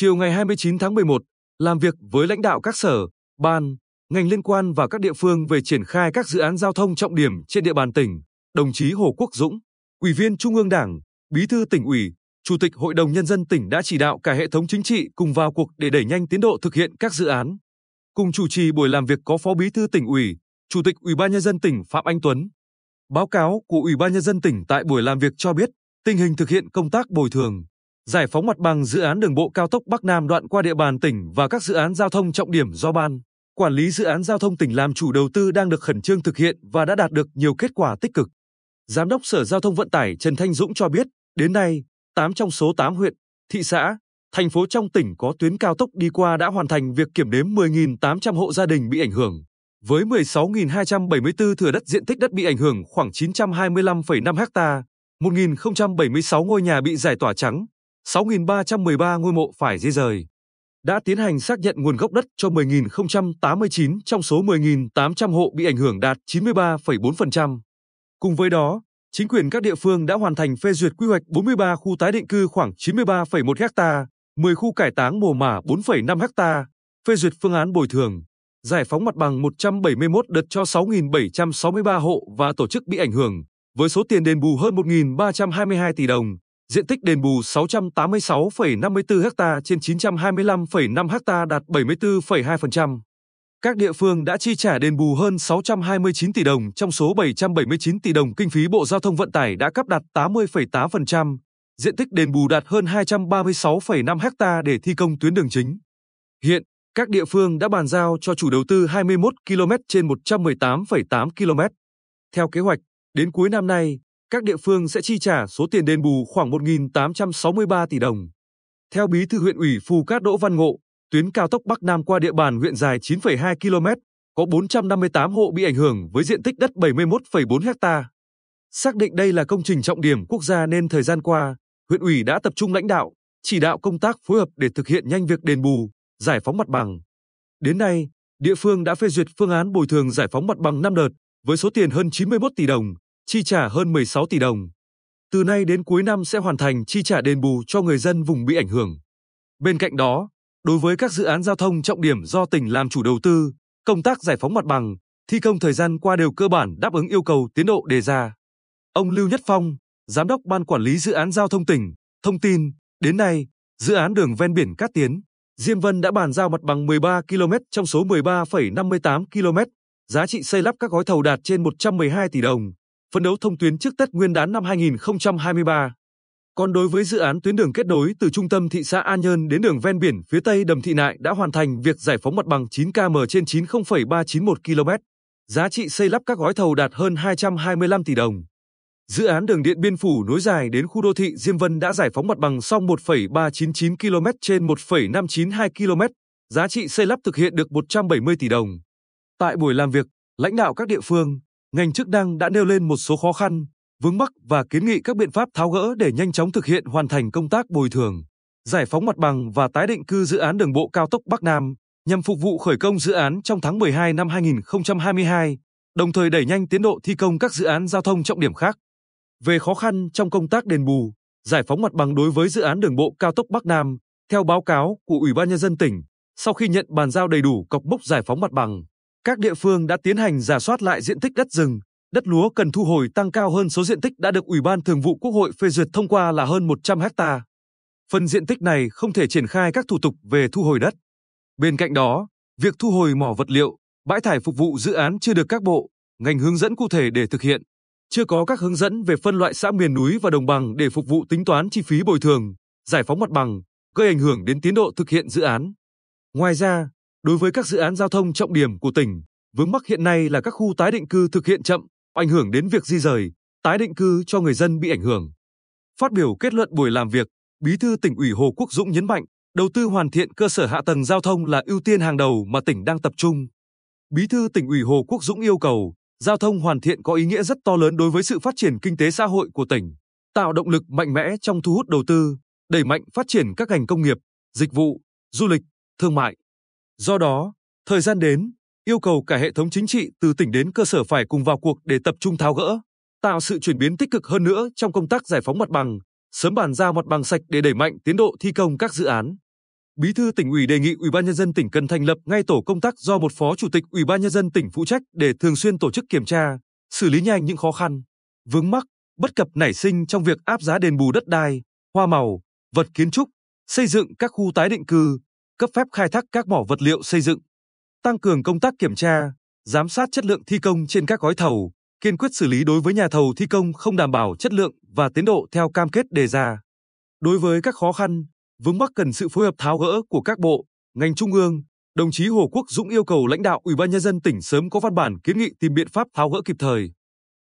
chiều ngày 29 tháng 11, làm việc với lãnh đạo các sở, ban, ngành liên quan và các địa phương về triển khai các dự án giao thông trọng điểm trên địa bàn tỉnh, đồng chí Hồ Quốc Dũng, Ủy viên Trung ương Đảng, Bí thư tỉnh ủy, Chủ tịch Hội đồng Nhân dân tỉnh đã chỉ đạo cả hệ thống chính trị cùng vào cuộc để đẩy nhanh tiến độ thực hiện các dự án. Cùng chủ trì buổi làm việc có Phó Bí thư tỉnh ủy, Chủ tịch Ủy ban Nhân dân tỉnh Phạm Anh Tuấn. Báo cáo của Ủy ban Nhân dân tỉnh tại buổi làm việc cho biết, tình hình thực hiện công tác bồi thường, giải phóng mặt bằng dự án đường bộ cao tốc Bắc Nam đoạn qua địa bàn tỉnh và các dự án giao thông trọng điểm do ban quản lý dự án giao thông tỉnh làm chủ đầu tư đang được khẩn trương thực hiện và đã đạt được nhiều kết quả tích cực. Giám đốc Sở Giao thông Vận tải Trần Thanh Dũng cho biết, đến nay, 8 trong số 8 huyện, thị xã, thành phố trong tỉnh có tuyến cao tốc đi qua đã hoàn thành việc kiểm đếm 10.800 hộ gia đình bị ảnh hưởng, với 16.274 thửa đất diện tích đất bị ảnh hưởng khoảng 925,5 ha, 1.076 ngôi nhà bị giải tỏa trắng, 6.313 ngôi mộ phải di rời. Đã tiến hành xác nhận nguồn gốc đất cho 10.089 trong số 10.800 hộ bị ảnh hưởng đạt 93,4%. Cùng với đó, chính quyền các địa phương đã hoàn thành phê duyệt quy hoạch 43 khu tái định cư khoảng 93,1 ha, 10 khu cải táng mồ mả 4,5 ha, phê duyệt phương án bồi thường, giải phóng mặt bằng 171 đợt cho 6.763 hộ và tổ chức bị ảnh hưởng, với số tiền đền bù hơn 1.322 tỷ đồng, diện tích đền bù 686,54 ha trên 925,5 ha đạt 74,2%. Các địa phương đã chi trả đền bù hơn 629 tỷ đồng trong số 779 tỷ đồng kinh phí Bộ Giao thông Vận tải đã cấp đạt 80,8%, diện tích đền bù đạt hơn 236,5 ha để thi công tuyến đường chính. Hiện, các địa phương đã bàn giao cho chủ đầu tư 21 km trên 118,8 km. Theo kế hoạch, đến cuối năm nay, các địa phương sẽ chi trả số tiền đền bù khoảng 1.863 tỷ đồng. Theo Bí thư huyện ủy Phù Cát Đỗ Văn Ngộ, tuyến cao tốc Bắc Nam qua địa bàn huyện dài 9,2 km, có 458 hộ bị ảnh hưởng với diện tích đất 71,4 ha. Xác định đây là công trình trọng điểm quốc gia nên thời gian qua, huyện ủy đã tập trung lãnh đạo, chỉ đạo công tác phối hợp để thực hiện nhanh việc đền bù, giải phóng mặt bằng. Đến nay, địa phương đã phê duyệt phương án bồi thường giải phóng mặt bằng 5 đợt với số tiền hơn 91 tỷ đồng, chi trả hơn 16 tỷ đồng. Từ nay đến cuối năm sẽ hoàn thành chi trả đền bù cho người dân vùng bị ảnh hưởng. Bên cạnh đó, đối với các dự án giao thông trọng điểm do tỉnh làm chủ đầu tư, công tác giải phóng mặt bằng, thi công thời gian qua đều cơ bản đáp ứng yêu cầu tiến độ đề ra. Ông Lưu Nhất Phong, Giám đốc Ban Quản lý Dự án Giao thông tỉnh, thông tin, đến nay, dự án đường ven biển Cát Tiến, Diêm Vân đã bàn giao mặt bằng 13 km trong số 13,58 km, giá trị xây lắp các gói thầu đạt trên 112 tỷ đồng, phấn đấu thông tuyến trước Tết Nguyên đán năm 2023. Còn đối với dự án tuyến đường kết nối từ trung tâm thị xã An Nhơn đến đường ven biển phía tây Đầm Thị Nại đã hoàn thành việc giải phóng mặt bằng 9 km trên 90,391 km. Giá trị xây lắp các gói thầu đạt hơn 225 tỷ đồng. Dự án đường điện biên phủ nối dài đến khu đô thị Diêm Vân đã giải phóng mặt bằng xong 1,399 km trên 1,592 km, giá trị xây lắp thực hiện được 170 tỷ đồng. Tại buổi làm việc, lãnh đạo các địa phương, ngành chức năng đã nêu lên một số khó khăn, vướng mắc và kiến nghị các biện pháp tháo gỡ để nhanh chóng thực hiện hoàn thành công tác bồi thường, giải phóng mặt bằng và tái định cư dự án đường bộ cao tốc Bắc Nam nhằm phục vụ khởi công dự án trong tháng 12 năm 2022, đồng thời đẩy nhanh tiến độ thi công các dự án giao thông trọng điểm khác. Về khó khăn trong công tác đền bù, giải phóng mặt bằng đối với dự án đường bộ cao tốc Bắc Nam, theo báo cáo của Ủy ban nhân dân tỉnh, sau khi nhận bàn giao đầy đủ cọc mốc giải phóng mặt bằng, các địa phương đã tiến hành giả soát lại diện tích đất rừng, đất lúa cần thu hồi tăng cao hơn số diện tích đã được Ủy ban Thường vụ Quốc hội phê duyệt thông qua là hơn 100 ha. Phần diện tích này không thể triển khai các thủ tục về thu hồi đất. Bên cạnh đó, việc thu hồi mỏ vật liệu, bãi thải phục vụ dự án chưa được các bộ, ngành hướng dẫn cụ thể để thực hiện. Chưa có các hướng dẫn về phân loại xã miền núi và đồng bằng để phục vụ tính toán chi phí bồi thường, giải phóng mặt bằng, gây ảnh hưởng đến tiến độ thực hiện dự án. Ngoài ra, Đối với các dự án giao thông trọng điểm của tỉnh, vướng mắc hiện nay là các khu tái định cư thực hiện chậm, ảnh hưởng đến việc di rời, tái định cư cho người dân bị ảnh hưởng. Phát biểu kết luận buổi làm việc, Bí thư tỉnh ủy Hồ Quốc Dũng nhấn mạnh, đầu tư hoàn thiện cơ sở hạ tầng giao thông là ưu tiên hàng đầu mà tỉnh đang tập trung. Bí thư tỉnh ủy Hồ Quốc Dũng yêu cầu, giao thông hoàn thiện có ý nghĩa rất to lớn đối với sự phát triển kinh tế xã hội của tỉnh, tạo động lực mạnh mẽ trong thu hút đầu tư, đẩy mạnh phát triển các ngành công nghiệp, dịch vụ, du lịch, thương mại. Do đó, thời gian đến, yêu cầu cả hệ thống chính trị từ tỉnh đến cơ sở phải cùng vào cuộc để tập trung tháo gỡ, tạo sự chuyển biến tích cực hơn nữa trong công tác giải phóng mặt bằng, sớm bàn giao mặt bằng sạch để đẩy mạnh tiến độ thi công các dự án. Bí thư tỉnh ủy đề nghị Ủy ban nhân dân tỉnh cần thành lập ngay tổ công tác do một phó chủ tịch Ủy ban nhân dân tỉnh phụ trách để thường xuyên tổ chức kiểm tra, xử lý nhanh những khó khăn, vướng mắc, bất cập nảy sinh trong việc áp giá đền bù đất đai, hoa màu, vật kiến trúc, xây dựng các khu tái định cư, cấp phép khai thác các mỏ vật liệu xây dựng, tăng cường công tác kiểm tra, giám sát chất lượng thi công trên các gói thầu, kiên quyết xử lý đối với nhà thầu thi công không đảm bảo chất lượng và tiến độ theo cam kết đề ra. Đối với các khó khăn, vướng mắc cần sự phối hợp tháo gỡ của các bộ, ngành trung ương, đồng chí Hồ Quốc Dũng yêu cầu lãnh đạo Ủy ban nhân dân tỉnh sớm có văn bản kiến nghị tìm biện pháp tháo gỡ kịp thời.